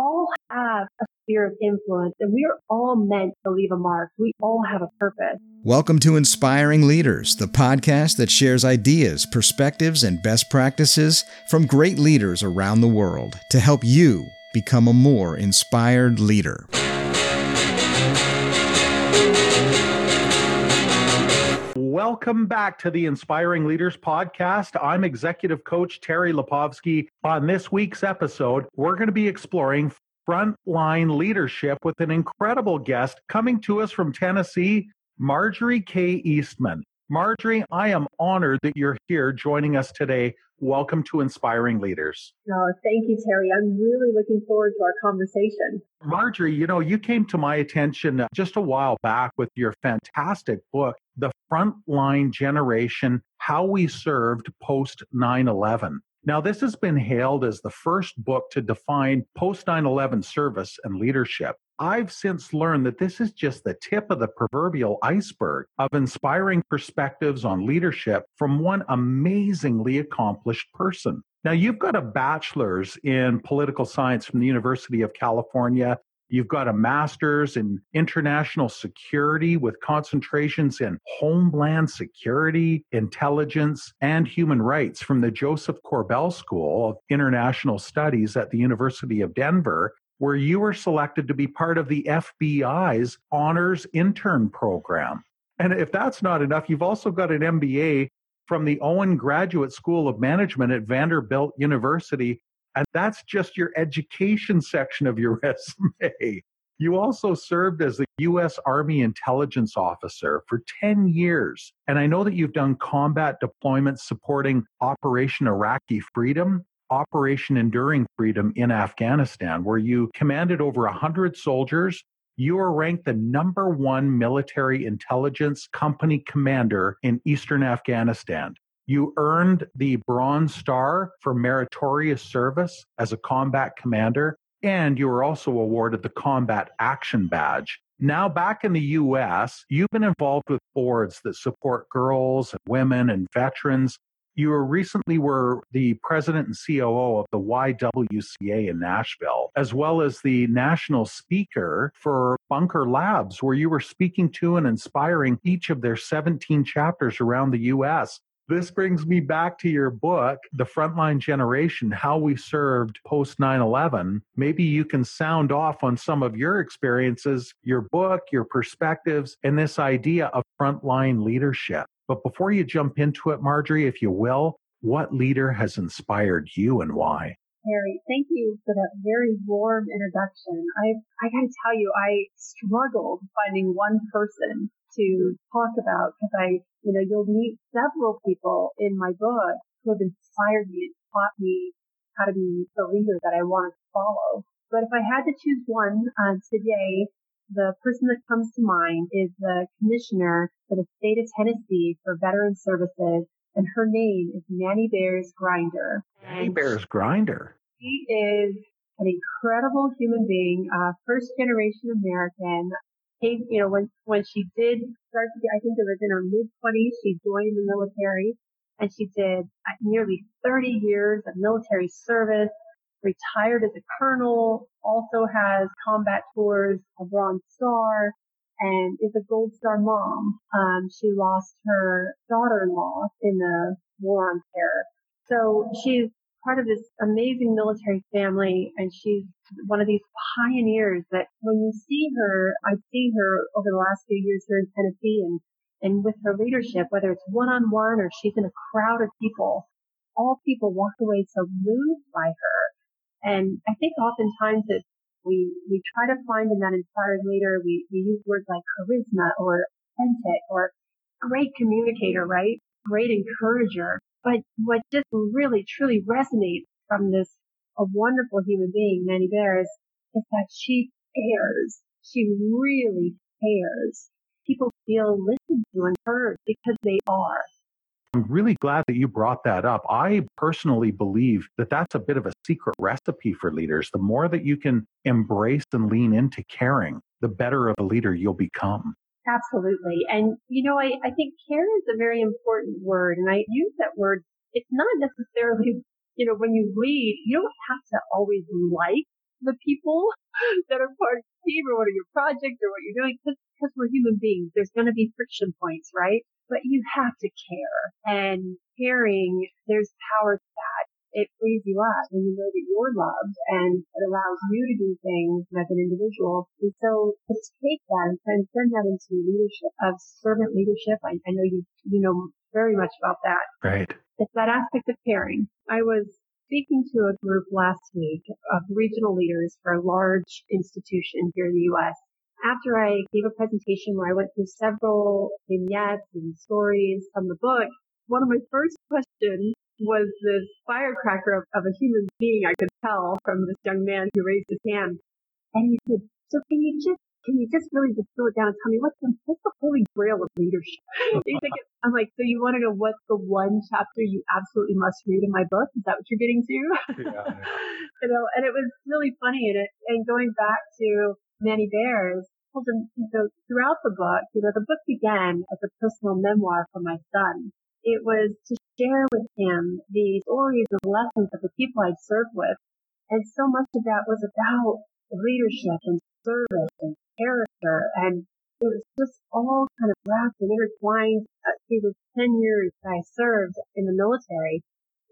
all have a sphere of influence and we are all meant to leave a mark. We all have a purpose. Welcome to Inspiring Leaders, the podcast that shares ideas, perspectives, and best practices from great leaders around the world to help you become a more inspired leader. Welcome back to the Inspiring Leaders Podcast. I'm Executive Coach Terry Lipovski. On this week's episode, we're going to be exploring frontline leadership with an incredible guest coming to us from Tennessee, Marjorie K. Eastman. Marjorie, I am honored that you're here joining us today. Welcome to Inspiring Leaders. Oh, thank you, Terry. I'm really looking forward to our conversation. Marjorie, you know, you came to my attention just a while back with your fantastic book, The Frontline Generation How We Served Post 9 11. Now, this has been hailed as the first book to define post 9 11 service and leadership. I've since learned that this is just the tip of the proverbial iceberg of inspiring perspectives on leadership from one amazingly accomplished person. Now, you've got a bachelor's in political science from the University of California. You've got a master's in international security with concentrations in homeland security, intelligence, and human rights from the Josef Korbel School of International Studies at the University of Denver where you were selected to be part of the FBI's honors intern program. And if that's not enough, you've also got an MBA from the Owen Graduate School of Management at Vanderbilt University. And that's just your education section of your resume. You also served as the U.S. Army Intelligence Officer for 10 years. And I know that you've done combat deployments supporting Operation Iraqi Freedom Operation Enduring Freedom in Afghanistan, where you commanded over 100 soldiers. You are ranked the number one military intelligence company commander in eastern Afghanistan. You earned the Bronze Star for meritorious service as a combat commander, and you were also awarded the Combat Action Badge. Now, back in the US, you've been involved with boards that support girls and women and veterans you recently were the president and COO of the YWCA in Nashville, as well as the national speaker for Bunker Labs, where you were speaking to and inspiring each of their 17 chapters around the U.S. This brings me back to your book, The Frontline Generation How We Served Post 9 11. Maybe you can sound off on some of your experiences, your book, your perspectives, and this idea of frontline leadership. But before you jump into it, Marjorie, if you will, what leader has inspired you and why? Terry, thank you for that very warm introduction. I I got to tell you, I struggled finding one person to talk about because I, you know, you'll meet several people in my book who have inspired me and taught me how to be the leader that I wanted to follow. But if I had to choose one uh, today, the person that comes to mind is the commissioner for the state of Tennessee for Veteran Services, and her name is Many-Bears Grinder. Many-Bears Grinder. She is an incredible human being, uh, first generation American. Came, you know, when when she did start to, I think it was in her mid twenties, she joined the military, and she did uh, nearly 30 years of military service retired as a colonel, also has combat tours, a Bronze Star, and is a Gold Star mom. Um, she lost her daughter-in-law in the War on Terror. So she's part of this amazing military family and she's one of these pioneers that when you see her, I've seen her over the last few years here in Tennessee and, and with her leadership, whether it's one on one or she's in a crowd of people, all people walk away so moved by her and I think oftentimes it's we, we try to find in that inspired leader, we, we use words like charisma or authentic or great communicator, right? Great encourager. But what just really truly resonates from this, a wonderful human being, Many-Bears, is that she cares. She really cares. People feel listened to and heard because they are. I'm really glad that you brought that up. I personally believe that that's a bit of a secret recipe for leaders. The more that you can embrace and lean into caring, the better of a leader you'll become. Absolutely. And, you know, I, I think care is a very important word. And I use that word. It's not necessarily, you know, when you lead, you don't have to always like the people that are part of the team or what are your projects or what you're doing because we're human beings. There's going to be friction points, right? But you have to care and caring, there's power to that. It frees you up when you know that you're loved and it allows you to do things as an individual. And so to take that and transcend that into leadership of servant leadership, I, I know you, you know very much about that. Right. It's that aspect of caring. I was speaking to a group last week of regional leaders for a large institution here in the U.S. After I gave a presentation where I went through several vignettes and stories from the book, one of my first questions was this firecracker of, of a human being I could tell from this young man who raised his hand. And he said, so can you just can you just really distill it down and tell me what's the, what's the holy grail of leadership? I'm like, so you want to know what's the one chapter you absolutely must read in my book? Is that what you're getting to? Yeah, you know, and it was really funny. And it, and going back to Many-Bears, told him, you know, throughout the book, you know, the book began as a personal memoir for my son. It was to share with him the stories and lessons of the people I'd served with. And so much of that was about leadership and service and character. And it was just all kind of wrapped and intertwined through the 10 years that I served in the military.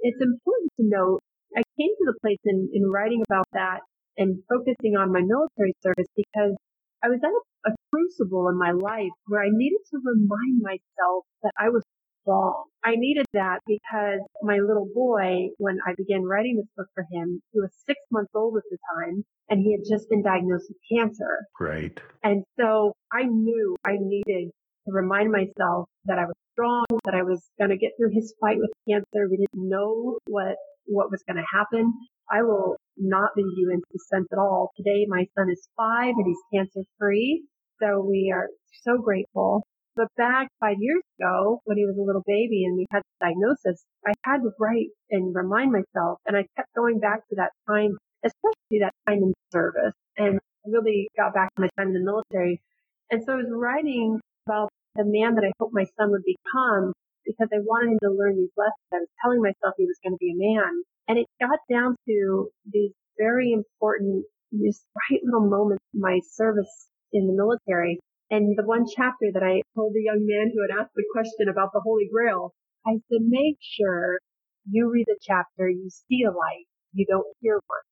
It's important to note, I came to the place in, in writing about that and focusing on my military service because I was at a, a crucible in my life where I needed to remind myself that I was strong. I needed that because my little boy, when I began writing this book for him, he was six months old at the time and he had just been diagnosed with cancer. Right. And so I knew I needed to remind myself that I was strong, that I was going to get through his fight with cancer. We didn't know what, what was going to happen. I will not leave you in suspense at all. Today my son is five and he's cancer free. So we are so grateful. But back five years ago, when he was a little baby and we had the diagnosis, I had to write and remind myself. And I kept going back to that time, especially that time in service and really got back to my time in the military. And so I was writing about the man that I hoped my son would become because I wanted him to learn these lessons. I was telling myself he was going to be a man. And it got down to these very important, these bright little moments in my service in the military and the one chapter that I told the young man who had asked the question about the Holy Grail, I said, make sure you read the chapter, you see a light, you don't hear one.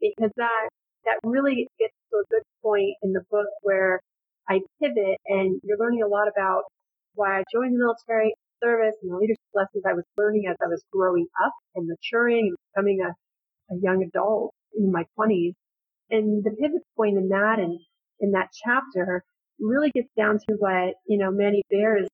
Because that, that really gets to a good point in the book where I pivot and you're learning a lot about why I joined the military service and the leadership lessons I was learning as I was growing up and maturing and becoming a, a young adult in my twenties. And the pivot point in that and in that chapter really gets down to what, you know, Many-Bears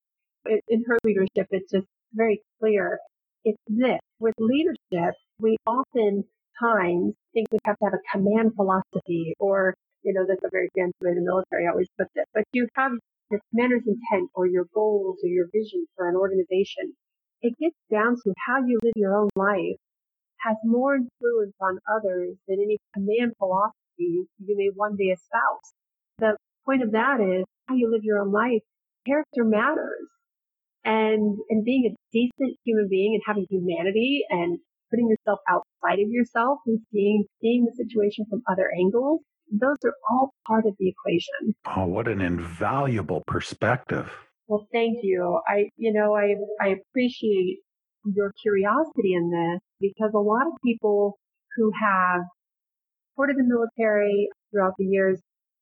in her leadership, it's just very clear. It's this. With leadership, we often times think we have to have a command philosophy or, you know, that's a very fancy way the military always puts it, but you have your commander's intent or your goals or your vision for an organization. It gets down to how you live your own life has more influence on others than any command philosophy you may one day espouse. The point of that is how you live your own life. Character matters. And, and being a decent human being and having humanity and putting yourself outside of yourself and seeing, seeing the situation from other angles, those are all part of the equation. Oh, what an invaluable perspective. Well, thank you. I, you know, I, I appreciate your curiosity in this because a lot of people who have supported the military throughout the years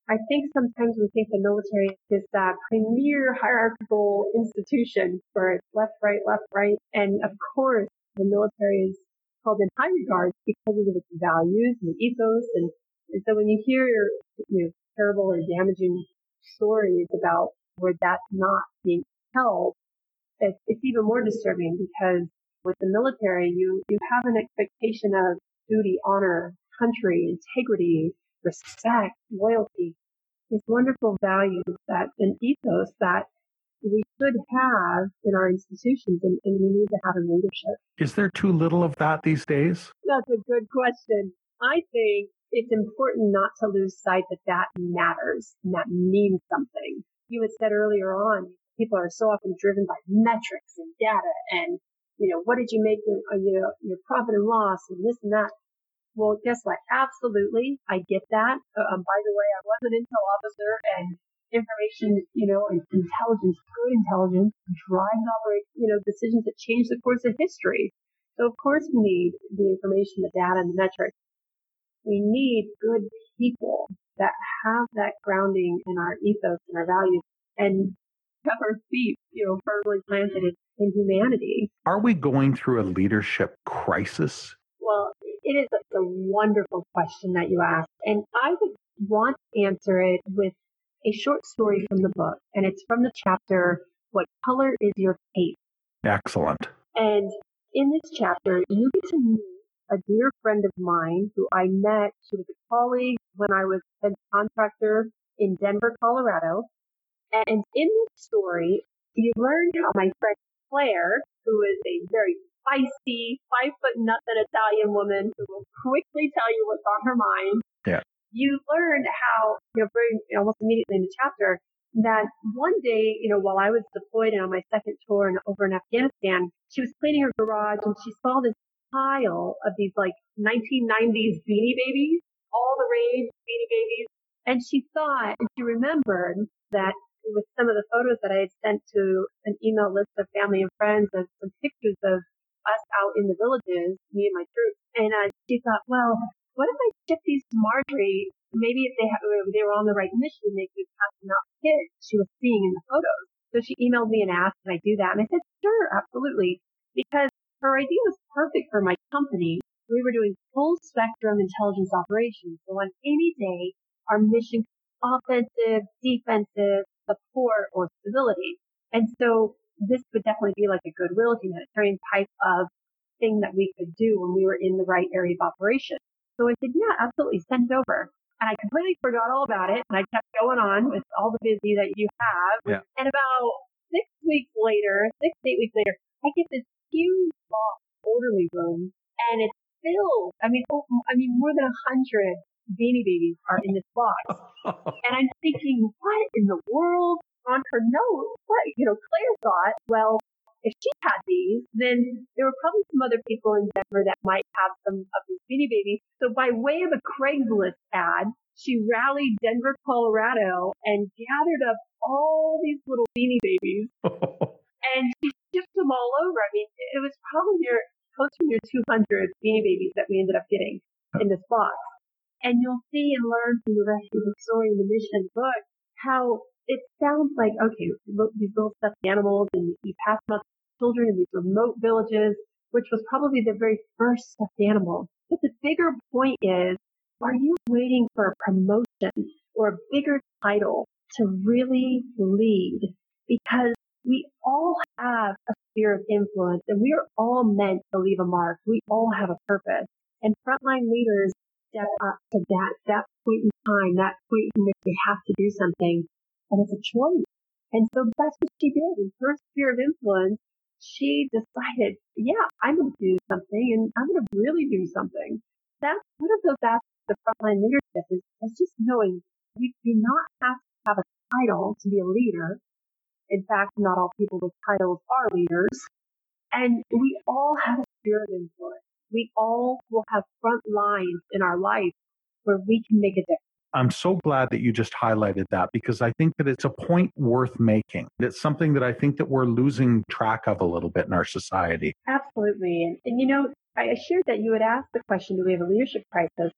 I think sometimes we think the military is that premier hierarchical institution where it's left, right, left, right. And of course, the military is held in high regard because of its values and ethos. And, and so when you hear, you know, terrible or damaging stories about where that's not being held, it's, it's even more disturbing because with the military, you, you have an expectation of duty, honor, country, integrity, respect, loyalty, these wonderful values that an ethos that we should have in our institutions and, and we need to have in leadership. Is there too little of that these days? That's a good question. I think it's important not to lose sight that that matters and that means something. You had said earlier on, people are so often driven by metrics and data and, you know, what did you make with uh, your, your profit and loss and this and that. Well, guess what? Absolutely. I get that. Uh, um, by the way, I was an intel officer and information, you know, and intelligence, good intelligence drives operate, you know, decisions that change the course of history. So of course we need the information, the data, and the metrics. We need good people that have that grounding in our ethos and our values and have our feet, you know, firmly planted in, in humanity. Are we going through a leadership crisis? Well, it is a, a wonderful question that you asked. And I would want to answer it with a short story from the book. And it's from the chapter, What Color is Your Cape? Excellent. And in this chapter, you get to meet a dear friend of mine who I met. She was a colleague when I was a contractor in Denver, Colorado. And in this story, you learn how my friend Claire, who is a very feisty, five foot nothing Italian woman who will quickly tell you what's on her mind. Yeah. You learn how, you know, very almost immediately in the chapter, that one day, you know, while I was deployed and on my second tour in, over in Afghanistan, she was cleaning her garage and she saw this pile of these like 1990s beanie babies, all the rage beanie babies. And she thought, and she remembered that with some of the photos that I had sent to an email list of family and friends of some pictures of us out in the villages, me and my troops. And uh, she thought, well, what if I ship these to Marjorie maybe if they ha- they were on the right mission, they could out to kids she was seeing in the photos. So she emailed me and asked, can I do that? And I said, sure, absolutely. Because her idea was perfect for my company. We were doing full spectrum intelligence operations. So on any day, our mission offensive, defensive, support, or stability. And so this would definitely be like a goodwill humanitarian type of thing that we could do when we were in the right area of operation. So I said, yeah, absolutely, send it over. And I completely forgot all about it. And I kept going on with all the busy that you have. Yeah. And about six weeks later, six, eight weeks later, I get this huge box orderly room and it's filled. I mean, oh, I mean, more than a hundred beanie babies are in this box. and I'm thinking, what in the world? On her note, what, you know, Claire thought, well, if she had these, then there were probably some other people in Denver that might have some of these beanie babies. So by way of a Craigslist ad, she rallied Denver, Colorado and gathered up all these little beanie babies and she shipped them all over. I mean, it was probably near, close to near 200 beanie babies that we ended up getting in this box. And you'll see and learn from the rest of the story in the mission book how it sounds like, okay, these little stuffed animals and you pass them out children in these remote villages, which was probably the very first stuffed animal. But the bigger point is, are you waiting for a promotion or a bigger title to really lead? Because we all have a sphere of influence and we are all meant to leave a mark. We all have a purpose. And frontline leaders step up to that, that point in time, that point in which they have to do something. And it's a choice. And so that's what she did. In her sphere of influence, she decided, yeah, I'm going to do something and I'm going to really do something. That's one of those aspects of frontline leadership is, is just knowing you do not have to have a title to be a leader. In fact, not all people with titles are leaders. And we all have a sphere of influence. We all will have front lines in our life where we can make a difference. I'm so glad that you just highlighted that because I think that it's a point worth making. It's something that I think that we're losing track of a little bit in our society. Absolutely. And, and you know, I shared that you had asked the question, do we have a leadership crisis?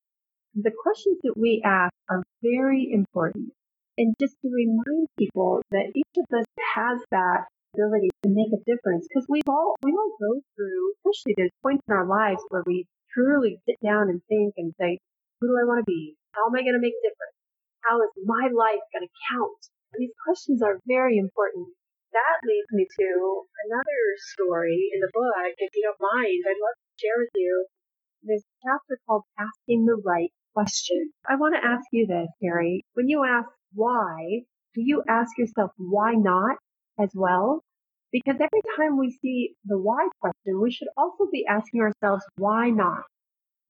The questions that we ask are very important. And just to remind people that each of us has that ability to make a difference because we've all, we all go through, especially there's points in our lives where we truly sit down and think and say, who do I want to be? How am I going to make a difference? How is my life going to count? These questions are very important. That leads me to another story in the book. If you don't mind, I'd love to share with you. this chapter called Asking the Right Question. I want to ask you this, Terry. When you ask why, do you ask yourself why not as well? Because every time we see the why question, we should also be asking ourselves why not.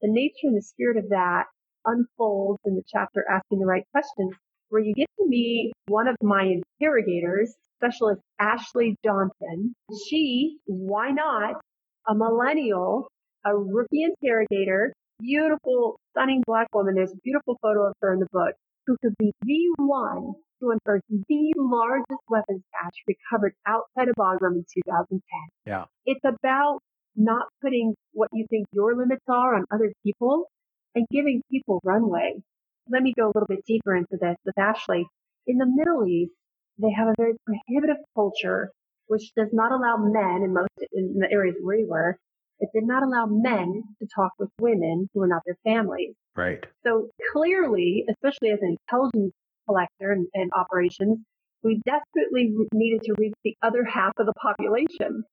The nature and the spirit of that unfolds in the chapter Asking the Right Questions, where you get to meet one of my interrogators, Specialist Ashley Johnson. She, why not, a millennial, a rookie interrogator beautiful, stunning black woman. There's a beautiful photo of her in the book who could be the one to unearth the largest weapons cache recovered outside of Bagram in 2010. Yeah. It's about not putting what you think your limits are on other people and giving people runway. Let me go a little bit deeper into this with Ashley. In the Middle East, they have a very prohibitive culture which does not allow men in most in the areas where we were, it did not allow men to talk with women who were not their families. Right. So clearly, especially as an intelligence collector and, and operations, we desperately needed to reach the other half of the population.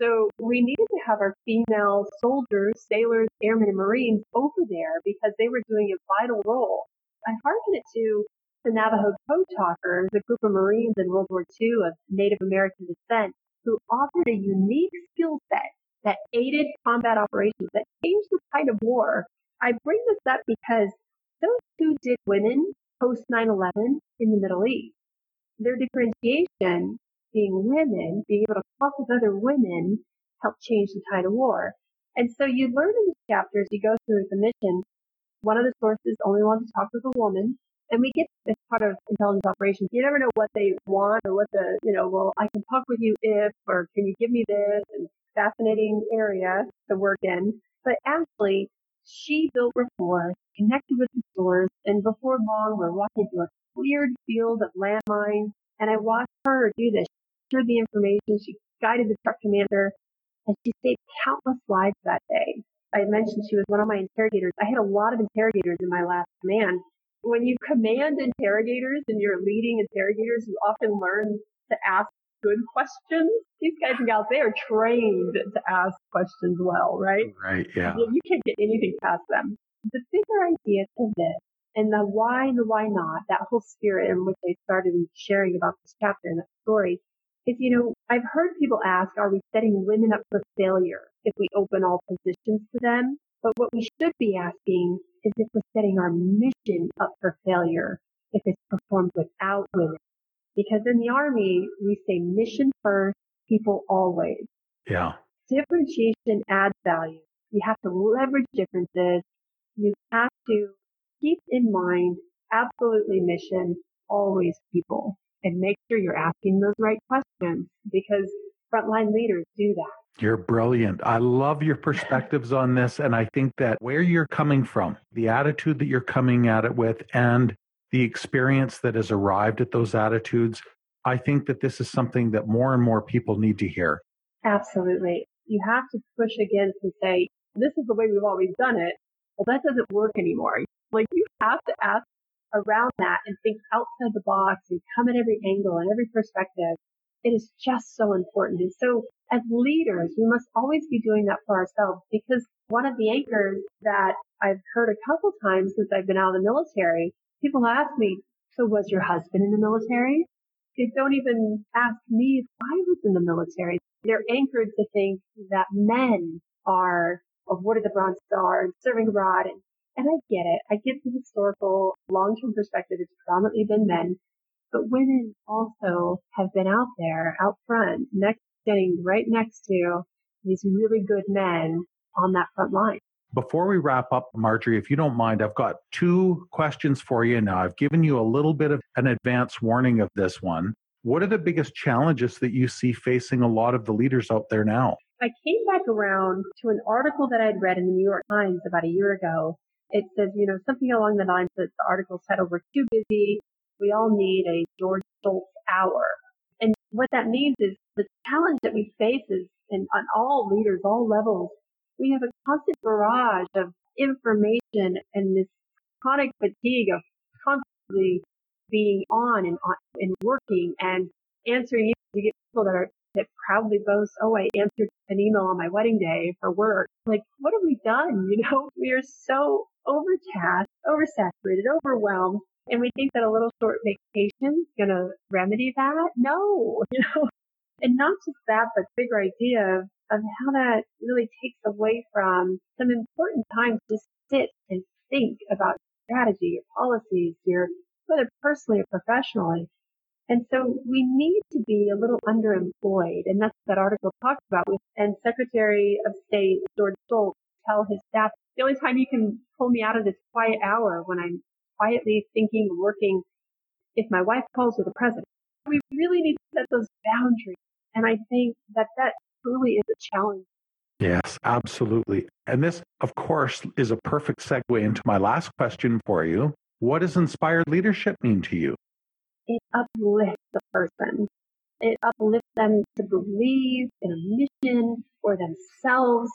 So we needed to have our female soldiers, sailors, airmen, and Marines over there because they were doing a vital role. I hearken it to the Navajo Code Talkers, a group of Marines in World War II of Native American descent who offered a unique skill set that aided combat operations that changed the tide of war. I bring this up because those too did women post 9-11 in the Middle East. Their differentiation, being women, being able to talk with other women, helped change the tide of war. And so you learn in these chapters, you go through the mission, one of the sources only wants to talk with a woman. And we get this part of intelligence operations, you never know what they want or what the, you know, well, I can talk with you if, or can you give me this? And fascinating area to work in. But Ashley, she built rapport, connected with the stores, and before long, we're walking through a cleared field of landmines. And I watched her do this. She shared the information. She guided the truck commander, and she saved countless lives that day. I mentioned she was one of my interrogators. I had a lot of interrogators in my last command. When you command interrogators and you're leading interrogators, you often learn to ask good questions. These guys and gals, they are trained to ask questions well, right? Right, yeah. You can't get anything past them. The bigger idea to this and the why and the why not, that whole spirit in which they started sharing about this chapter and that story is, you know, I've heard people ask, are we setting women up for failure if we open all positions to them? But what we should be asking is if we're setting our mission up for failure if it's performed without women. Because in the Army, we say mission first, people always. Yeah. Differentiation adds value. You have to leverage differences. You have to keep in mind absolutely mission, always people, and make sure you're asking those right questions because frontline leaders do that. You're brilliant. I love your perspectives on this. And I think that where you're coming from, the attitude that you're coming at it with, and the experience that has arrived at those attitudes, I think that this is something that more and more people need to hear. Absolutely. You have to push against and say, this is the way we've always done it. Well, that doesn't work anymore. Like you have to ask around that and think outside the box and come at every angle and every perspective. It is just so important. And so as leaders, we must always be doing that for ourselves because one of the anchors that I've heard a couple times since I've been out of the military People ask me, so was your husband in the military? They don't even ask me if I was in the military. They're anchored to think that men are awarded the Bronze Star and serving abroad. And, and I get it. I get the historical long-term perspective. It's predominantly been men, but women also have been out there, out front, next, standing right next to these really good men on that front line. Before we wrap up, Marjorie, if you don't mind, I've got two questions for you now. I've given you a little bit of an advance warning of this one. What are the biggest challenges that you see facing a lot of the leaders out there now? I came back around to an article that I'd read in the New York Times about a year ago. It says, you know, something along the lines that the article titled, We're too busy. We all need a George Shultz hour. And what that means is the challenge that we face is, and on all leaders, all levels, we have a constant barrage of information and this chronic fatigue of constantly being on and on and working and answering. You get people that are that proudly boast, "Oh, I answered an email on my wedding day for work." Like, what have we done? You know, we are so overtasked, oversaturated, overwhelmed, and we think that a little short vacation is going to remedy that. No, you know, and not just that, but bigger idea of of how that really takes away from some important time to sit and think about strategy, your policies, your whether personally or professionally. And so we need to be a little underemployed, and that's what that article talks about. And Secretary of State George Shultz tell his staff the only time you can pull me out of this quiet hour when I'm quietly thinking working if my wife calls with the president. We really need to set those boundaries. And I think that that truly is a challenge. Yes, absolutely. And this, of course, is a perfect segue into my last question for you. What does inspired leadership mean to you? It uplifts the person. It uplifts them to believe in a mission for themselves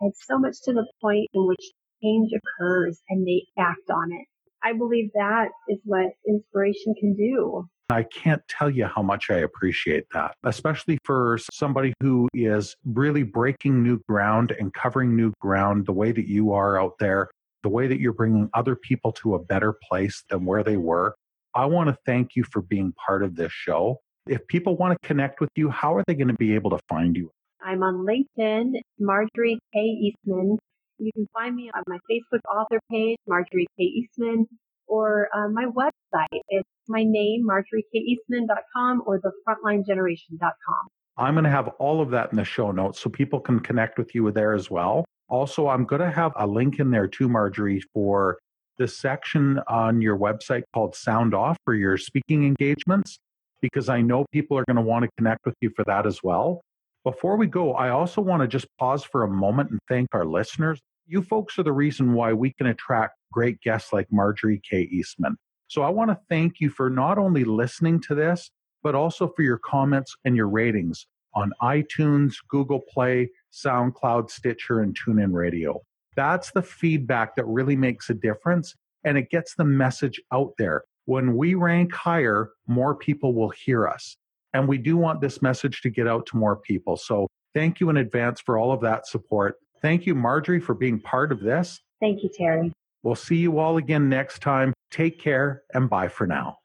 and so much to the point in which change occurs and they act on it. I believe that is what inspiration can do. I can't tell you how much I appreciate that, especially for somebody who is really breaking new ground and covering new ground the way that you are out there, the way that you're bringing other people to a better place than where they were. I want to thank you for being part of this show. If people want to connect with you, how are they going to be able to find you? I'm on LinkedIn, Marjorie K. Eastman. You can find me on my Facebook author page, Marjorie K. Eastman, or uh, my website. It's my name, marjoriekeastman.com or thefrontlinegeneration.com. I'm going to have all of that in the show notes so people can connect with you there as well. Also, I'm going to have a link in there too, Marjorie, for the section on your website called Sound Off for your speaking engagements, because I know people are going to want to connect with you for that as well. Before we go, I also want to just pause for a moment and thank our listeners. You folks are the reason why we can attract great guests like Marjorie K. Eastman. So I want to thank you for not only listening to this, but also for your comments and your ratings on iTunes, Google Play, SoundCloud, Stitcher, and TuneIn Radio. That's the feedback that really makes a difference and it gets the message out there. When we rank higher, more people will hear us. And we do want this message to get out to more people. So thank you in advance for all of that support. Thank you, Marjorie, for being part of this. Thank you, Terry. We'll see you all again next time. Take care and bye for now.